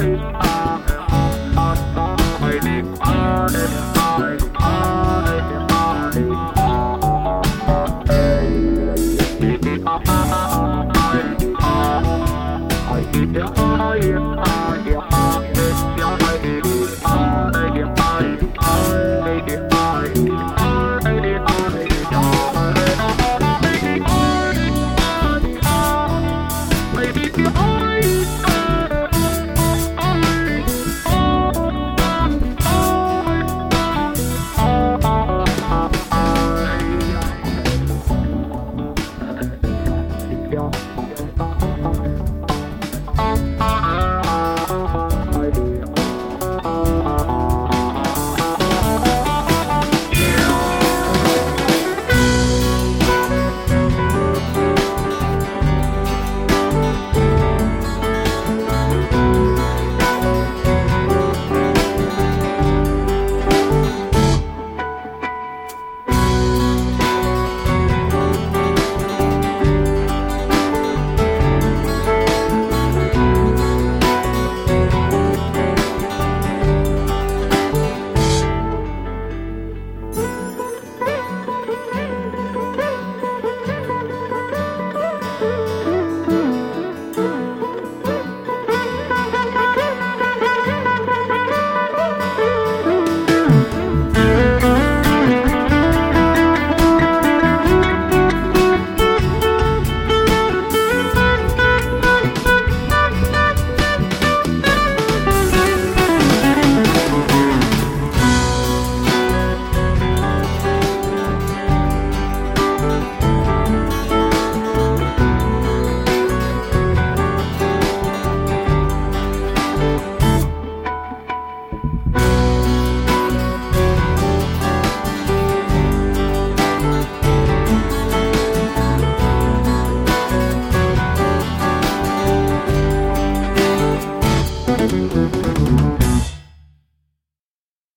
I